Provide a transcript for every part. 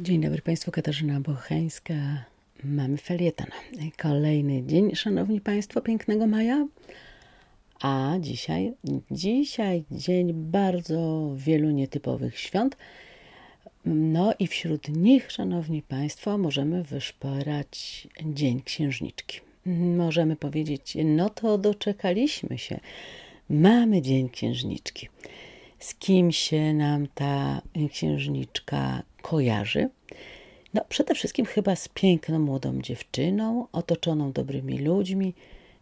Dzień dobry Państwu, Katarzyna Bocheńska. Mamy felieton. Kolejny dzień, Szanowni Państwo, pięknego maja. A dzisiaj, dzisiaj dzień bardzo wielu nietypowych świąt. No i wśród nich, Szanowni Państwo, możemy wyszperać Dzień Księżniczki. Możemy powiedzieć, no to doczekaliśmy się. Mamy Dzień Księżniczki z kim się nam ta księżniczka kojarzy. No, przede wszystkim chyba z piękną młodą dziewczyną, otoczoną dobrymi ludźmi,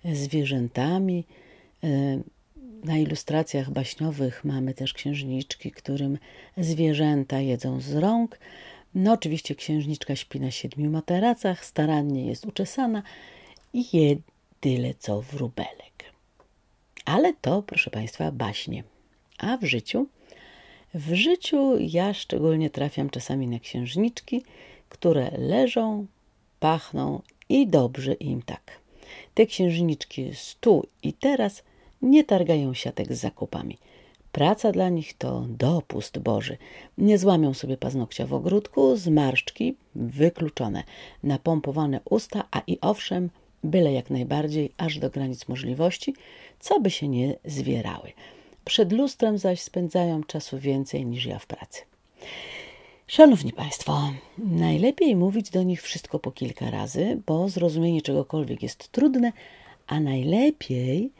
zwierzętami. E, na ilustracjach baśniowych mamy też księżniczki, którym zwierzęta jedzą z rąk. No, oczywiście księżniczka śpi na siedmiu materacach, starannie jest uczesana i je tyle co wróbelek. Ale to, proszę Państwa, baśnie. A w życiu? W życiu ja szczególnie trafiam czasami na księżniczki, które leżą, pachną i dobrze im tak. Te księżniczki z tu i teraz nie targają siatek z zakupami. Praca dla nich to dopust Boży. Nie złamią sobie paznokcia w ogródku, zmarszczki wykluczone, napompowane usta, a i owszem, byle jak najbardziej, aż do granic możliwości, co by się nie zwierały. Przed lustrem zaś spędzają czasu więcej niż ja w pracy. Szanowni Państwo, najlepiej mówić do nich wszystko po kilka razy, bo zrozumienie czegokolwiek jest trudne, a najlepiej,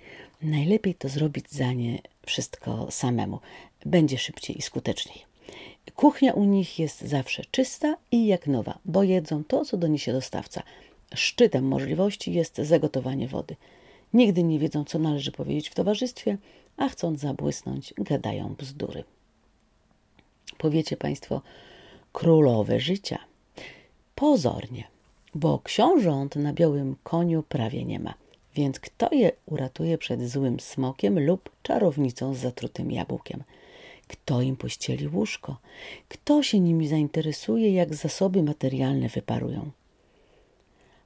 najlepiej to zrobić za nie wszystko samemu. Będzie szybciej i skuteczniej. Kuchnia u nich jest zawsze czysta i jak nowa, bo jedzą to, co doniesie dostawca. Szczytem możliwości jest zagotowanie wody. Nigdy nie wiedzą, co należy powiedzieć w towarzystwie, a chcąc zabłysnąć, gadają bzdury. Powiecie Państwo, królowe życia. Pozornie, bo książąt na białym koniu prawie nie ma, więc kto je uratuje przed złym smokiem lub czarownicą z zatrutym jabłkiem? Kto im pościeli łóżko? Kto się nimi zainteresuje, jak zasoby materialne wyparują?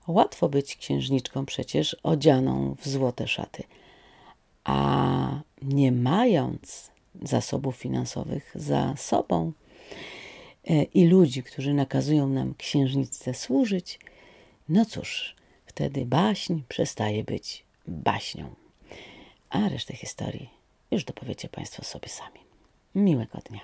Łatwo być księżniczką przecież odzianą w złote szaty, a nie mając zasobów finansowych za sobą e, i ludzi, którzy nakazują nam księżniczce służyć, no cóż, wtedy baśń przestaje być baśnią. A resztę historii już dopowiecie Państwo sobie sami. Miłego dnia.